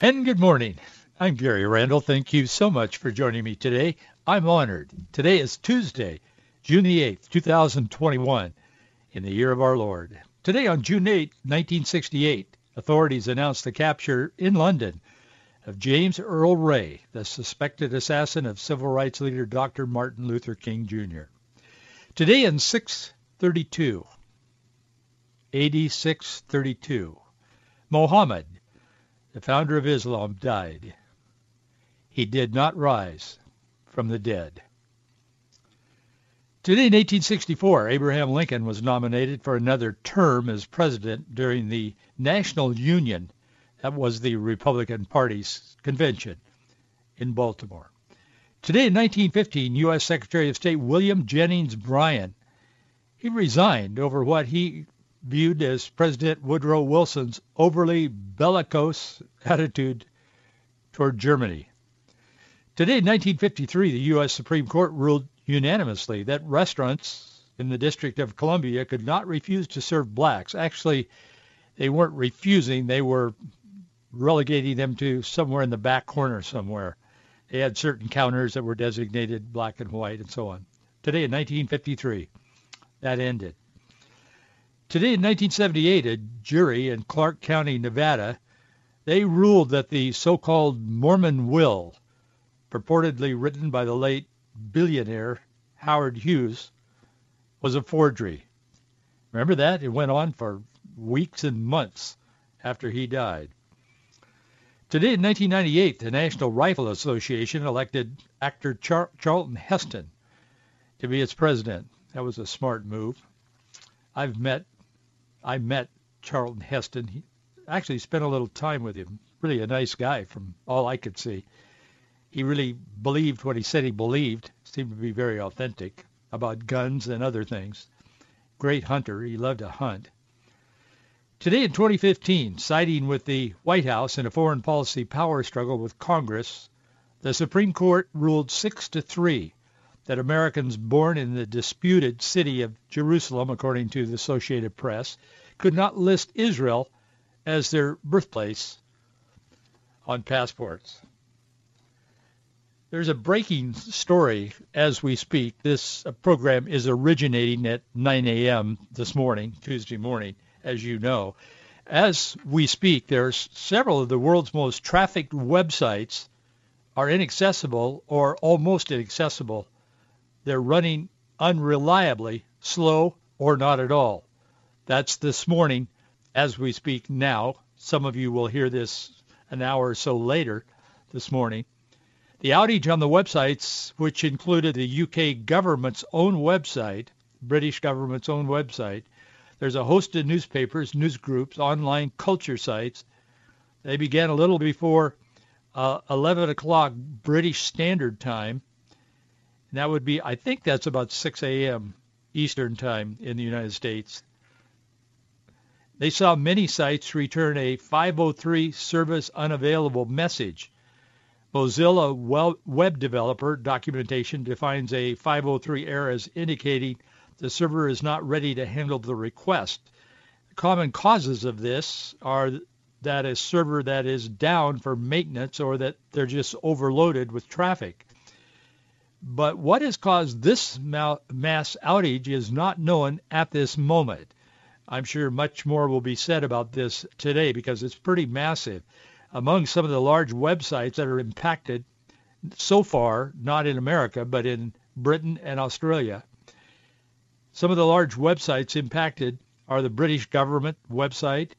And good morning. I'm Gary Randall. Thank you so much for joining me today. I'm honored. Today is Tuesday, June the 8th, 2021, in the year of our Lord. Today on June 8, 1968, authorities announced the capture in London of James Earl Ray, the suspected assassin of civil rights leader Dr. Martin Luther King Jr. Today in 632, AD 632, Muhammad, the founder of Islam, died. He did not rise from the dead. Today in 1864, Abraham Lincoln was nominated for another term as president during the National Union, that was the Republican Party's convention in Baltimore. Today in 1915, U.S. Secretary of State William Jennings Bryan, he resigned over what he viewed as President Woodrow Wilson's overly bellicose attitude toward Germany. Today, in 1953, the U.S. Supreme Court ruled unanimously that restaurants in the District of Columbia could not refuse to serve blacks. Actually, they weren't refusing, they were relegating them to somewhere in the back corner somewhere. They had certain counters that were designated black and white and so on. Today in 1953, that ended. Today in 1978, a jury in Clark County, Nevada, they ruled that the so-called Mormon will, purportedly written by the late billionaire Howard Hughes, was a forgery. Remember that? It went on for weeks and months after he died. Today in 1998, the National Rifle Association elected actor Char- Charlton Heston to be its president. That was a smart move. I've met I met Charlton Heston. He actually spent a little time with him. Really a nice guy from all I could see. He really believed what he said he believed. Seemed to be very authentic about guns and other things. Great hunter. He loved to hunt. Today in 2015, siding with the White House in a foreign policy power struggle with Congress, the Supreme Court ruled 6 to 3 that Americans born in the disputed city of Jerusalem, according to the Associated Press, could not list Israel as their birthplace on passports. There's a breaking story as we speak. This uh, program is originating at 9 a.m. this morning, Tuesday morning, as you know. As we speak, there's several of the world's most trafficked websites are inaccessible or almost inaccessible. They're running unreliably, slow, or not at all. That's this morning as we speak now. Some of you will hear this an hour or so later this morning. The outage on the websites, which included the UK government's own website, British government's own website, there's a host of newspapers, news groups, online culture sites. They began a little before uh, 11 o'clock British Standard Time. And that would be, I think that's about 6 a.m. Eastern Time in the United States. They saw many sites return a 503 service unavailable message. Mozilla web developer documentation defines a 503 error as indicating the server is not ready to handle the request. Common causes of this are that a server that is down for maintenance or that they're just overloaded with traffic. But what has caused this mass outage is not known at this moment. I'm sure much more will be said about this today because it's pretty massive among some of the large websites that are impacted so far, not in America, but in Britain and Australia. Some of the large websites impacted are the British government website,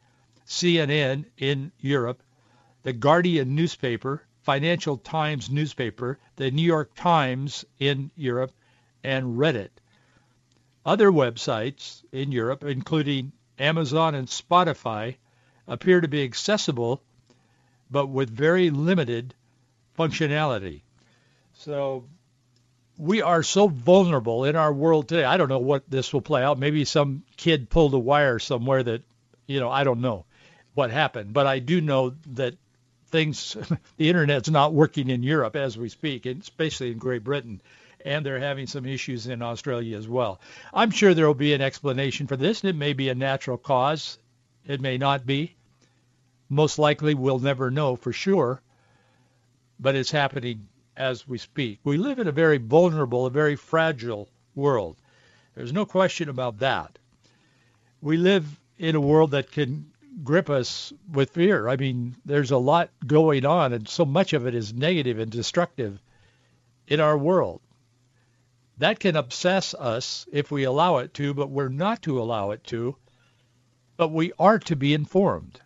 CNN in Europe, the Guardian newspaper, Financial Times newspaper, the New York Times in Europe, and Reddit. Other websites in Europe, including Amazon and Spotify, appear to be accessible but with very limited functionality. So we are so vulnerable in our world today. I don't know what this will play out. Maybe some kid pulled a wire somewhere that, you know, I don't know what happened. But I do know that things, the internet's not working in Europe as we speak, especially in Great Britain. And they're having some issues in Australia as well. I'm sure there will be an explanation for this. And it may be a natural cause. It may not be. Most likely we'll never know for sure. But it's happening as we speak. We live in a very vulnerable, a very fragile world. There's no question about that. We live in a world that can grip us with fear. I mean, there's a lot going on, and so much of it is negative and destructive in our world. That can obsess us if we allow it to, but we're not to allow it to. But we are to be informed.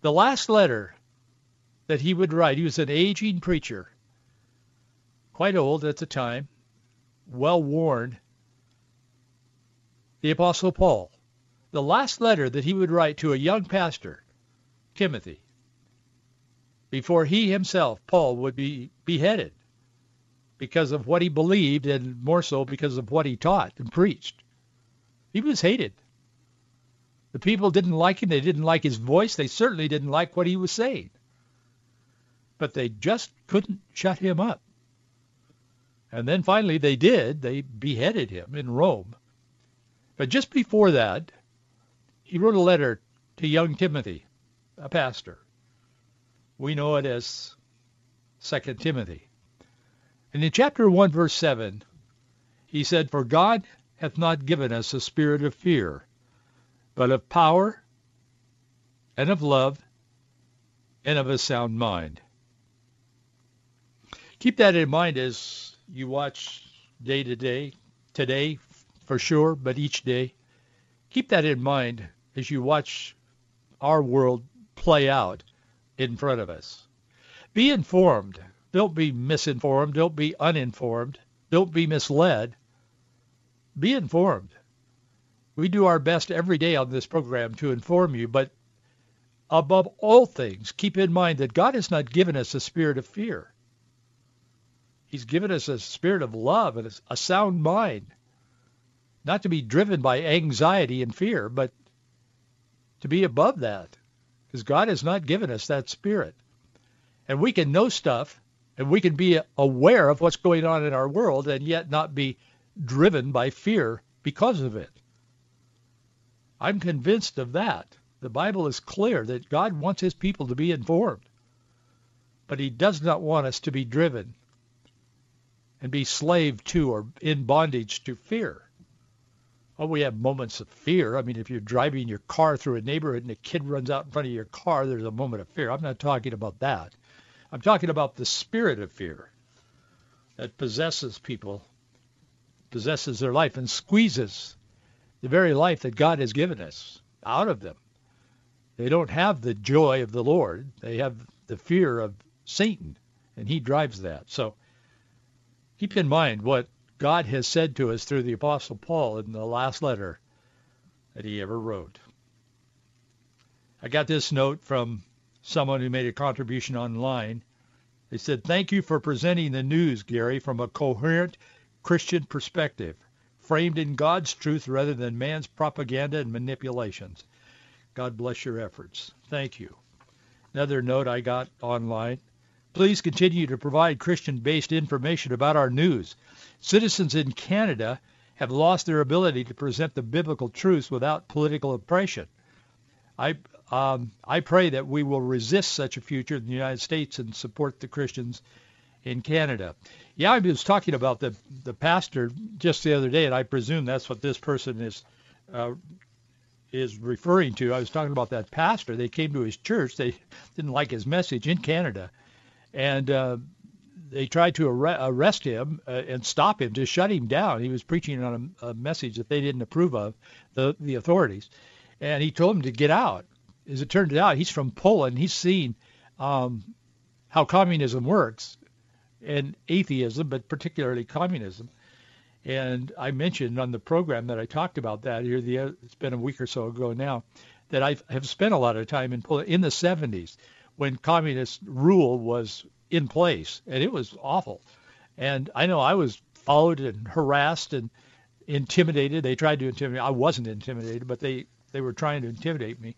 The last letter that he would write, he was an aging preacher, quite old at the time, well worn, the Apostle Paul the last letter that he would write to a young pastor, Timothy, before he himself, Paul, would be beheaded because of what he believed and more so because of what he taught and preached. He was hated. The people didn't like him. They didn't like his voice. They certainly didn't like what he was saying. But they just couldn't shut him up. And then finally they did. They beheaded him in Rome. But just before that, he wrote a letter to young Timothy, a pastor. We know it as 2 Timothy. And in chapter 1, verse 7, he said, For God hath not given us a spirit of fear, but of power and of love and of a sound mind. Keep that in mind as you watch day to day, today for sure, but each day. Keep that in mind as you watch our world play out in front of us. Be informed. Don't be misinformed. Don't be uninformed. Don't be misled. Be informed. We do our best every day on this program to inform you, but above all things, keep in mind that God has not given us a spirit of fear. He's given us a spirit of love and a sound mind, not to be driven by anxiety and fear, but to be above that because God has not given us that spirit. And we can know stuff and we can be aware of what's going on in our world and yet not be driven by fear because of it. I'm convinced of that. The Bible is clear that God wants his people to be informed. But he does not want us to be driven and be slave to or in bondage to fear. Oh, we have moments of fear. I mean, if you're driving your car through a neighborhood and a kid runs out in front of your car, there's a moment of fear. I'm not talking about that. I'm talking about the spirit of fear that possesses people, possesses their life, and squeezes the very life that God has given us out of them. They don't have the joy of the Lord. They have the fear of Satan, and he drives that. So keep in mind what God has said to us through the Apostle Paul in the last letter that he ever wrote. I got this note from someone who made a contribution online. They said, thank you for presenting the news, Gary, from a coherent Christian perspective, framed in God's truth rather than man's propaganda and manipulations. God bless your efforts. Thank you. Another note I got online. Please continue to provide Christian-based information about our news. Citizens in Canada have lost their ability to present the biblical truths without political oppression. I um, I pray that we will resist such a future in the United States and support the Christians in Canada. Yeah, I was talking about the the pastor just the other day, and I presume that's what this person is uh, is referring to. I was talking about that pastor. They came to his church. They didn't like his message in Canada, and uh, they tried to arrest him uh, and stop him, to shut him down. He was preaching on a, a message that they didn't approve of, the the authorities, and he told them to get out. As it turned out, he's from Poland. He's seen um, how communism works, and atheism, but particularly communism. And I mentioned on the program that I talked about that here. The it's been a week or so ago now that I have spent a lot of time in Poland in the 70s when communist rule was in place, and it was awful. And I know I was followed and harassed and intimidated. They tried to intimidate. I wasn't intimidated, but they they were trying to intimidate me.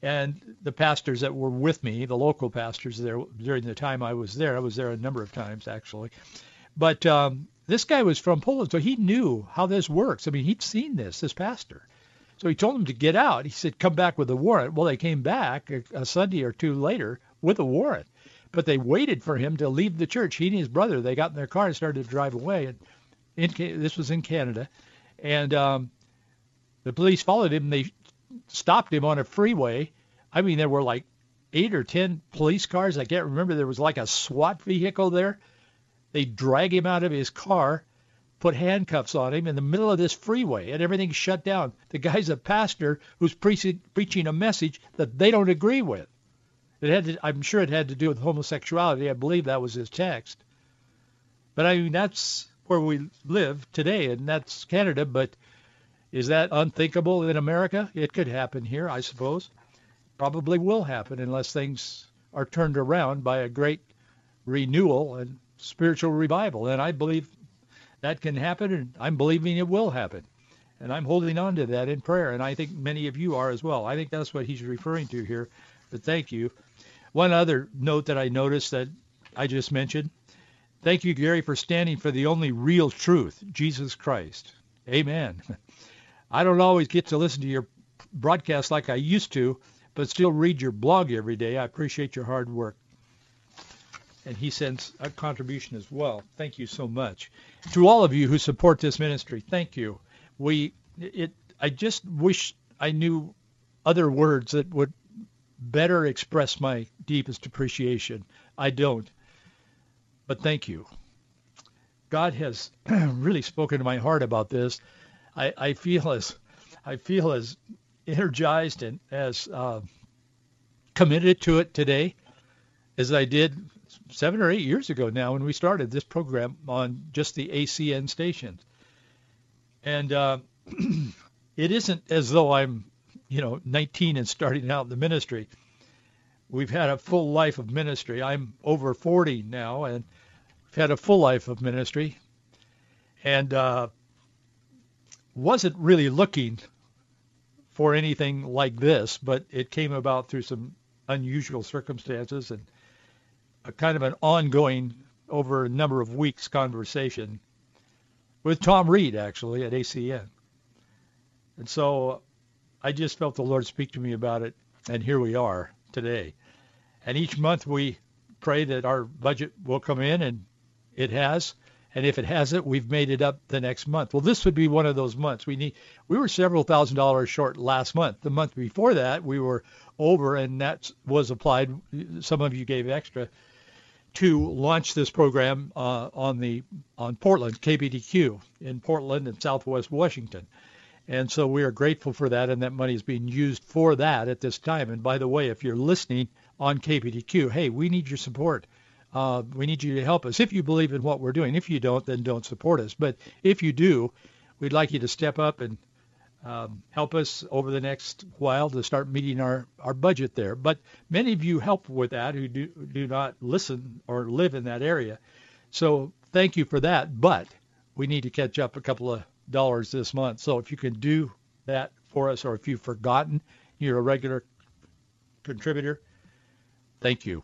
And the pastors that were with me, the local pastors there during the time I was there, I was there a number of times actually. But um, this guy was from Poland, so he knew how this works. I mean, he'd seen this, this pastor. So he told them to get out. He said, come back with a warrant. Well, they came back a, a Sunday or two later with a warrant. But they waited for him to leave the church. He and his brother, they got in their car and started to drive away. And in, this was in Canada. And um, the police followed him. They stopped him on a freeway. I mean, there were like eight or ten police cars. I can't remember. There was like a SWAT vehicle there. They drag him out of his car put handcuffs on him in the middle of this freeway and everything's shut down. The guy's a pastor who's pre- preaching a message that they don't agree with. It had to, I'm sure it had to do with homosexuality. I believe that was his text. But I mean, that's where we live today, and that's Canada. But is that unthinkable in America? It could happen here, I suppose. Probably will happen unless things are turned around by a great renewal and spiritual revival. And I believe that can happen, and I'm believing it will happen. And I'm holding on to that in prayer, and I think many of you are as well. I think that's what he's referring to here. But thank you. One other note that I noticed that I just mentioned. Thank you, Gary, for standing for the only real truth, Jesus Christ. Amen. I don't always get to listen to your broadcast like I used to, but still read your blog every day. I appreciate your hard work and he sends a contribution as well. Thank you so much. To all of you who support this ministry, thank you. We it I just wish I knew other words that would better express my deepest appreciation. I don't. But thank you. God has really spoken to my heart about this. I, I feel as I feel as energized and as uh, committed to it today as I did seven or eight years ago now when we started this program on just the ACN stations. And uh, it isn't as though I'm, you know, 19 and starting out in the ministry. We've had a full life of ministry. I'm over 40 now, and we've had a full life of ministry. And uh, wasn't really looking for anything like this, but it came about through some unusual circumstances and a kind of an ongoing over a number of weeks conversation with Tom Reed actually at ACN. And so I just felt the Lord speak to me about it and here we are today. And each month we pray that our budget will come in and it has. And if it hasn't, we've made it up the next month. Well, this would be one of those months. We need we were several thousand dollars short last month. The month before that, we were over and that was applied some of you gave extra to launch this program uh, on the on Portland KPDQ in Portland and Southwest Washington. And so we are grateful for that, and that money is being used for that at this time. And by the way, if you're listening on KPDQ, hey, we need your support. Uh, we need you to help us if you believe in what we're doing. If you don't, then don't support us. But if you do, we'd like you to step up and um, help us over the next while to start meeting our, our budget there. But many of you help with that who do, do not listen or live in that area. So thank you for that. But we need to catch up a couple of dollars this month. So if you can do that for us or if you've forgotten you're a regular contributor, thank you.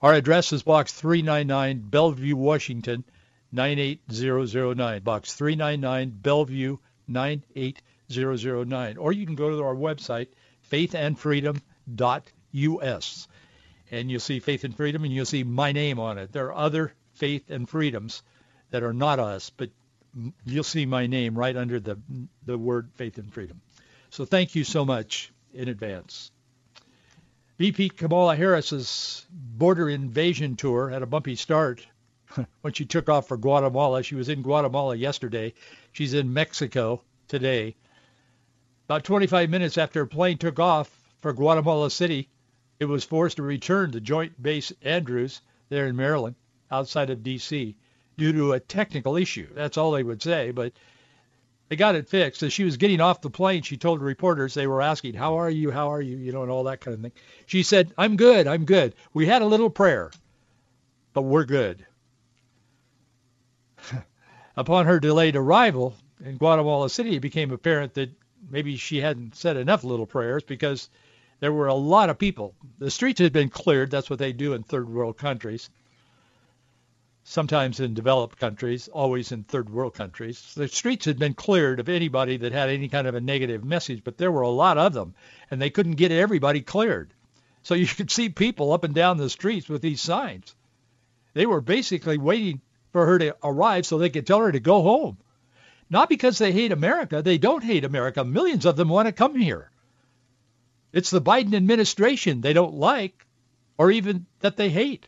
Our address is Box 399, Bellevue, Washington, 98009. Box 399, Bellevue, 98009. 009. Or you can go to our website, faithandfreedom.us. And you'll see Faith and Freedom, and you'll see my name on it. There are other Faith and Freedoms that are not us, but you'll see my name right under the, the word Faith and Freedom. So thank you so much in advance. VP Kamala Harris's border invasion tour had a bumpy start when she took off for Guatemala. She was in Guatemala yesterday. She's in Mexico today. About 25 minutes after a plane took off for Guatemala City, it was forced to return to Joint Base Andrews there in Maryland, outside of D.C., due to a technical issue. That's all they would say, but They got it fixed. As she was getting off the plane, she told reporters they were asking, "How are you? How are you?" You know, and all that kind of thing. She said, "I'm good. I'm good. We had a little prayer, but we're good." Upon her delayed arrival in Guatemala City, it became apparent that maybe she hadn't said enough little prayers because there were a lot of people. The streets had been cleared. That's what they do in third world countries. Sometimes in developed countries, always in third world countries. The streets had been cleared of anybody that had any kind of a negative message, but there were a lot of them, and they couldn't get everybody cleared. So you could see people up and down the streets with these signs. They were basically waiting for her to arrive so they could tell her to go home. Not because they hate America. They don't hate America. Millions of them want to come here. It's the Biden administration they don't like or even that they hate.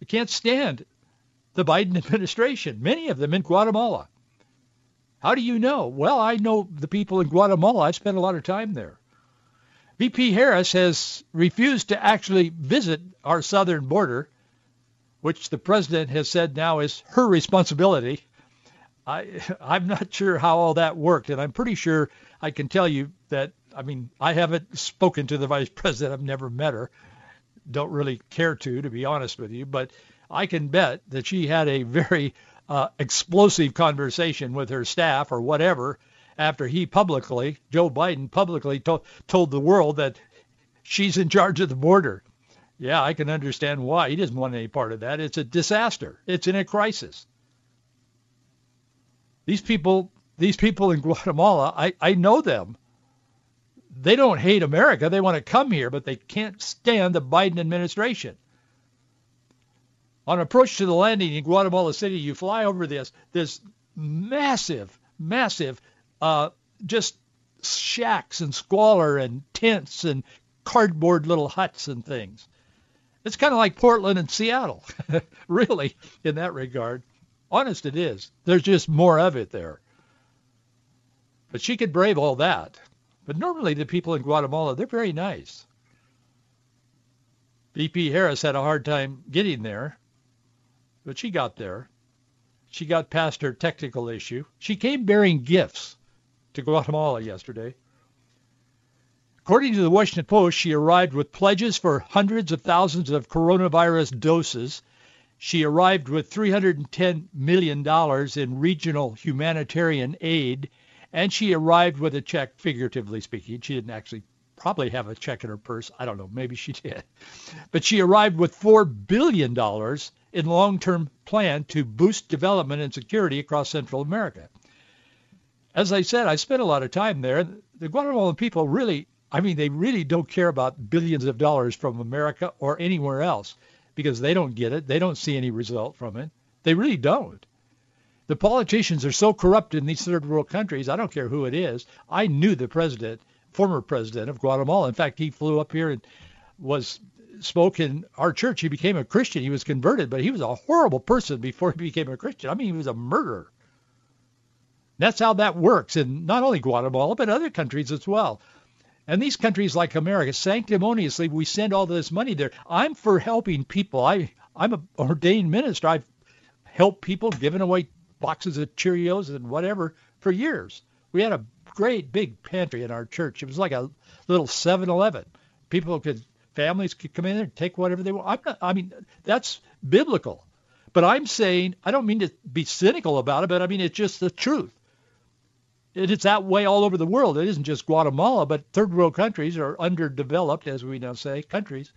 They can't stand the Biden administration, many of them in Guatemala. How do you know? Well, I know the people in Guatemala. I spent a lot of time there. VP Harris has refused to actually visit our southern border, which the president has said now is her responsibility. I, I'm not sure how all that worked, and I'm pretty sure I can tell you that I mean, I haven't spoken to the vice president. I've never met her. Don't really care to, to be honest with you. But I can bet that she had a very uh, explosive conversation with her staff or whatever after he publicly, Joe Biden publicly to- told the world that she's in charge of the border. Yeah, I can understand why. He doesn't want any part of that. It's a disaster. It's in a crisis. These people, these people in Guatemala, I, I know them they don't hate America. They want to come here, but they can't stand the Biden administration. On approach to the landing in Guatemala City, you fly over this this massive, massive, uh, just shacks and squalor and tents and cardboard little huts and things. It's kind of like Portland and Seattle, really, in that regard. Honest, it is. There's just more of it there. But she could brave all that. But normally the people in Guatemala, they're very nice. VP Harris had a hard time getting there, but she got there. She got past her technical issue. She came bearing gifts to Guatemala yesterday. According to the Washington Post, she arrived with pledges for hundreds of thousands of coronavirus doses. She arrived with $310 million in regional humanitarian aid and she arrived with a check, figuratively speaking. She didn't actually probably have a check in her purse. I don't know. Maybe she did. But she arrived with $4 billion in long-term plan to boost development and security across Central America. As I said, I spent a lot of time there. The Guatemalan people really, I mean, they really don't care about billions of dollars from America or anywhere else because they don't get it. They don't see any result from it. They really don't. The politicians are so corrupt in these third world countries. I don't care who it is. I knew the president, former president of Guatemala. In fact, he flew up here and was spoke in our church. He became a Christian. He was converted, but he was a horrible person before he became a Christian. I mean, he was a murderer. That's how that works in not only Guatemala, but other countries as well. And these countries like America, sanctimoniously, we send all this money there. I'm for helping people. I, I'm an ordained minister. I've helped people, given away boxes of Cheerios and whatever for years. We had a great big pantry in our church. It was like a little 7-Eleven. People could, families could come in there and take whatever they want. I'm not, I mean, that's biblical. But I'm saying, I don't mean to be cynical about it, but I mean, it's just the truth. It's that way all over the world. It isn't just Guatemala, but third world countries are underdeveloped, as we now say, countries.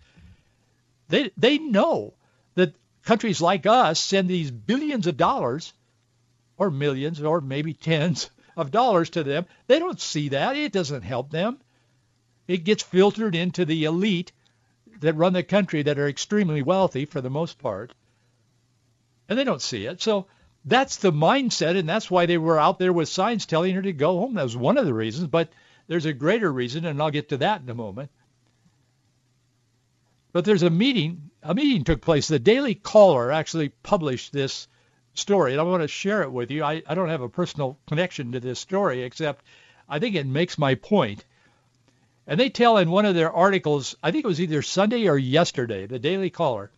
They, they know that countries like us send these billions of dollars or millions or maybe tens of dollars to them. They don't see that. It doesn't help them. It gets filtered into the elite that run the country that are extremely wealthy for the most part. And they don't see it. So that's the mindset, and that's why they were out there with signs telling her to go home. That was one of the reasons, but there's a greater reason, and I'll get to that in a moment. But there's a meeting. A meeting took place. The Daily Caller actually published this story, and I want to share it with you. I, I don't have a personal connection to this story, except I think it makes my point. And they tell in one of their articles, I think it was either Sunday or yesterday, the Daily Caller,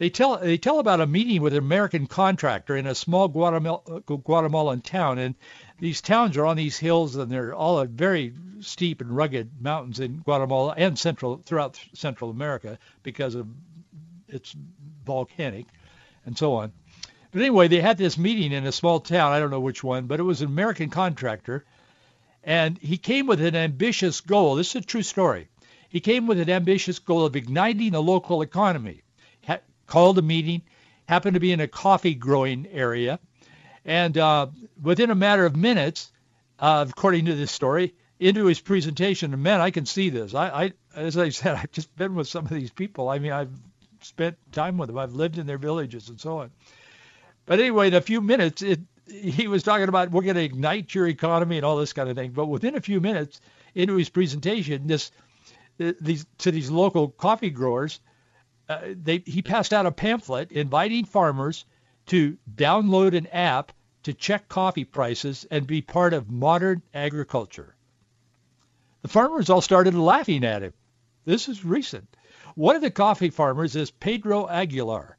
They tell they tell about a meeting with an American contractor in a small Guatemala, Guatemalan town, and these towns are on these hills, and they're all very steep and rugged mountains in Guatemala and central throughout Central America because of it's volcanic and so on. But anyway, they had this meeting in a small town. I don't know which one, but it was an American contractor, and he came with an ambitious goal. This is a true story. He came with an ambitious goal of igniting the local economy called a meeting, happened to be in a coffee growing area, and uh, within a matter of minutes, uh, according to this story, into his presentation, and man, I can see this. I, I, as I said, I've just been with some of these people. I mean, I've spent time with them. I've lived in their villages and so on. But anyway, in a few minutes, it, he was talking about we're going to ignite your economy and all this kind of thing. But within a few minutes into his presentation, this these to these local coffee growers, uh, they, he passed out a pamphlet inviting farmers to download an app to check coffee prices and be part of modern agriculture. The farmers all started laughing at him. This is recent. One of the coffee farmers is Pedro Aguilar.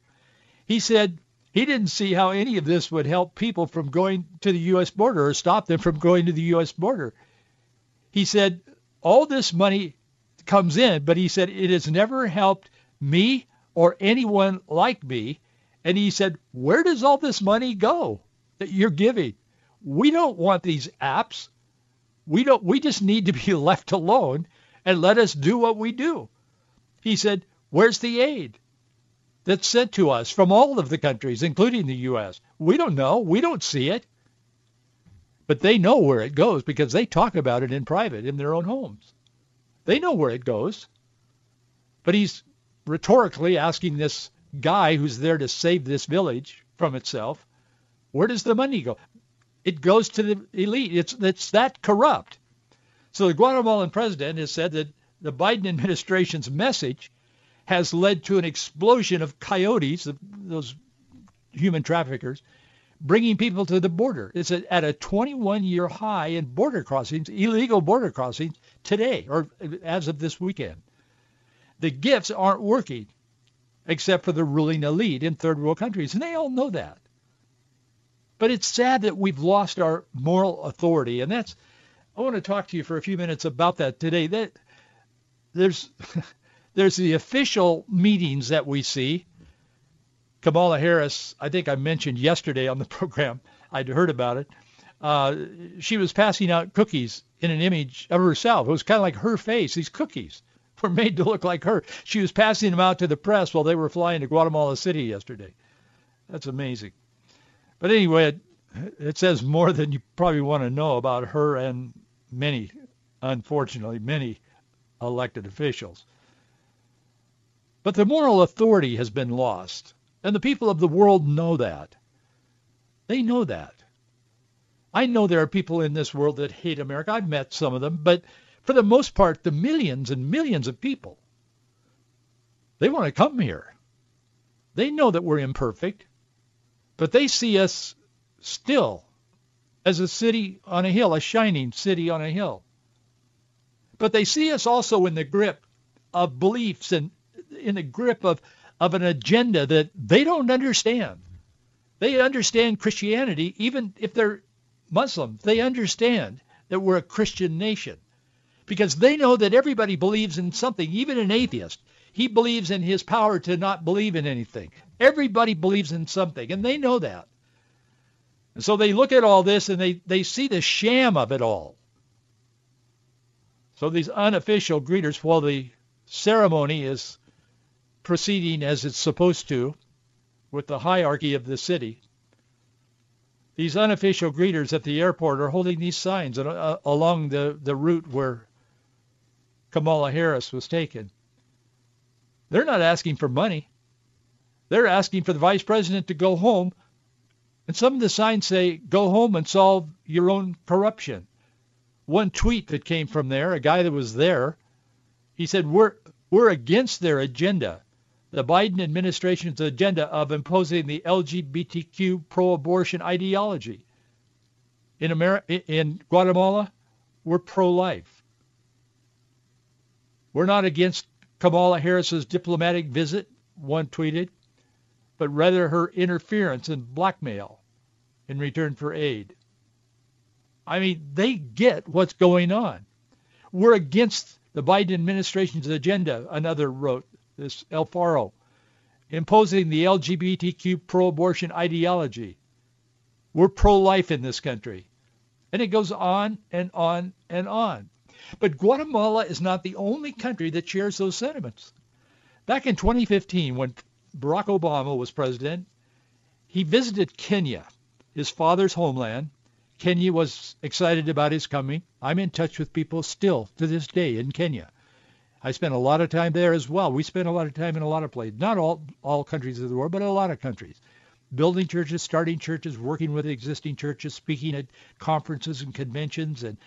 He said he didn't see how any of this would help people from going to the U.S. border or stop them from going to the U.S. border. He said all this money comes in, but he said it has never helped me or anyone like me. And he said, where does all this money go that you're giving? We don't want these apps. We don't, we just need to be left alone and let us do what we do. He said, where's the aid that's sent to us from all of the countries, including the U.S.? We don't know. We don't see it. But they know where it goes because they talk about it in private in their own homes. They know where it goes. But he's rhetorically asking this guy who's there to save this village from itself, where does the money go? It goes to the elite. It's, it's that corrupt. So the Guatemalan president has said that the Biden administration's message has led to an explosion of coyotes, those human traffickers, bringing people to the border. It's at a 21-year high in border crossings, illegal border crossings today, or as of this weekend the gifts aren't working except for the ruling elite in third world countries. And they all know that. But it's sad that we've lost our moral authority. And that's, I want to talk to you for a few minutes about that today. That there's, there's the official meetings that we see. Kamala Harris, I think I mentioned yesterday on the program, I'd heard about it. Uh, she was passing out cookies in an image of herself. It was kind of like her face, these cookies were made to look like her. She was passing them out to the press while they were flying to Guatemala City yesterday. That's amazing. But anyway, it, it says more than you probably want to know about her and many, unfortunately, many elected officials. But the moral authority has been lost, and the people of the world know that. They know that. I know there are people in this world that hate America. I've met some of them, but for the most part, the millions and millions of people, they want to come here. They know that we're imperfect, but they see us still as a city on a hill, a shining city on a hill. But they see us also in the grip of beliefs and in the grip of, of an agenda that they don't understand. They understand Christianity, even if they're Muslim. They understand that we're a Christian nation because they know that everybody believes in something, even an atheist. He believes in his power to not believe in anything. Everybody believes in something, and they know that. And so they look at all this and they, they see the sham of it all. So these unofficial greeters, while the ceremony is proceeding as it's supposed to, with the hierarchy of the city, these unofficial greeters at the airport are holding these signs uh, along the, the route where Kamala Harris was taken. They're not asking for money. They're asking for the vice president to go home. And some of the signs say, go home and solve your own corruption. One tweet that came from there, a guy that was there, he said, we're, we're against their agenda, the Biden administration's agenda of imposing the LGBTQ pro-abortion ideology. In, America, in Guatemala, we're pro-life. We're not against Kamala Harris's diplomatic visit, one tweeted. but rather her interference and blackmail in return for aid. I mean, they get what's going on. We're against the Biden administration's agenda, another wrote, this Alfaro, imposing the LGBTQ pro-abortion ideology. We're pro-life in this country. And it goes on and on and on. But Guatemala is not the only country that shares those sentiments. Back in 2015, when Barack Obama was president, he visited Kenya, his father's homeland. Kenya was excited about his coming. I'm in touch with people still to this day in Kenya. I spent a lot of time there as well. We spent a lot of time in a lot of places, not all, all countries of the world, but a lot of countries. Building churches, starting churches, working with existing churches, speaking at conferences and conventions, and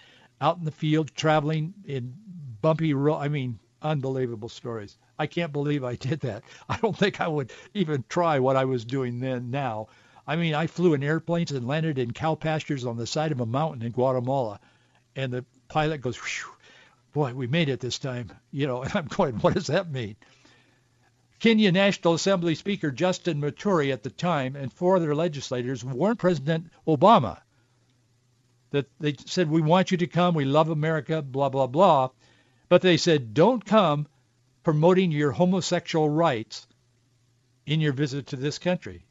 out in the field, traveling in bumpy road. I mean, unbelievable stories. I can't believe I did that. I don't think I would even try what I was doing then now. I mean, I flew in airplanes and landed in cow pastures on the side of a mountain in Guatemala. And the pilot goes, boy, we made it this time. You know, and I'm going, what does that mean? Kenya National Assembly Speaker Justin Muturi at the time and four other legislators warned President Obama that they said, we want you to come, we love America, blah, blah, blah. But they said, don't come promoting your homosexual rights in your visit to this country.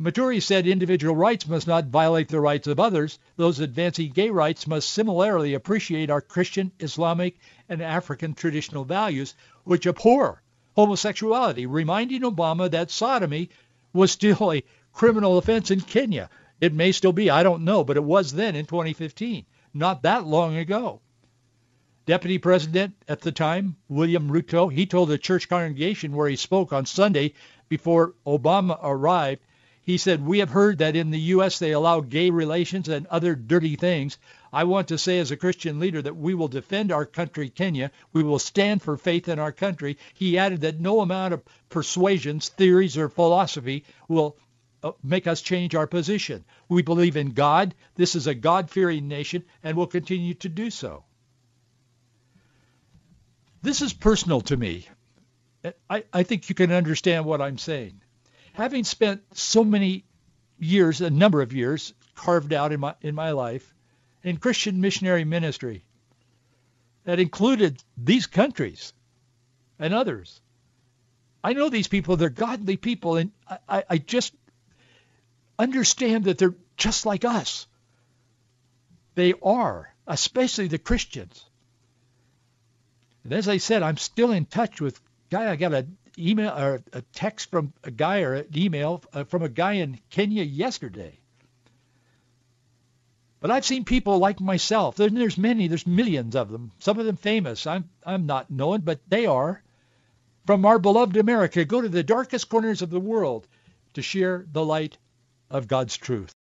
Muturi said individual rights must not violate the rights of others. Those advancing gay rights must similarly appreciate our Christian, Islamic, and African traditional values, which abhor homosexuality, reminding Obama that sodomy was still a criminal offense in Kenya. It may still be, I don't know, but it was then in 2015, not that long ago. Deputy President at the time, William Ruto, he told the church congregation where he spoke on Sunday before Obama arrived, he said, we have heard that in the U.S. they allow gay relations and other dirty things. I want to say as a Christian leader that we will defend our country, Kenya. We will stand for faith in our country. He added that no amount of persuasions, theories, or philosophy will Uh, make us change our position. We believe in God. This is a God-fearing nation and will continue to do so. This is personal to me. I, I think you can understand what I'm saying. Having spent so many years, a number of years, carved out in my in my life in Christian missionary ministry that included these countries and others. I know these people, they're godly people, and I, I just understand that they're just like us. They are, especially the Christians. And as I said, I'm still in touch with guy. I got an email or a text from a guy or an email uh, from a guy in Kenya yesterday. But I've seen people like myself. There's, there's many. There's millions of them. Some of them famous. I'm I'm not known, but they are. From our beloved America, go to the darkest corners of the world to share the light of God's truth.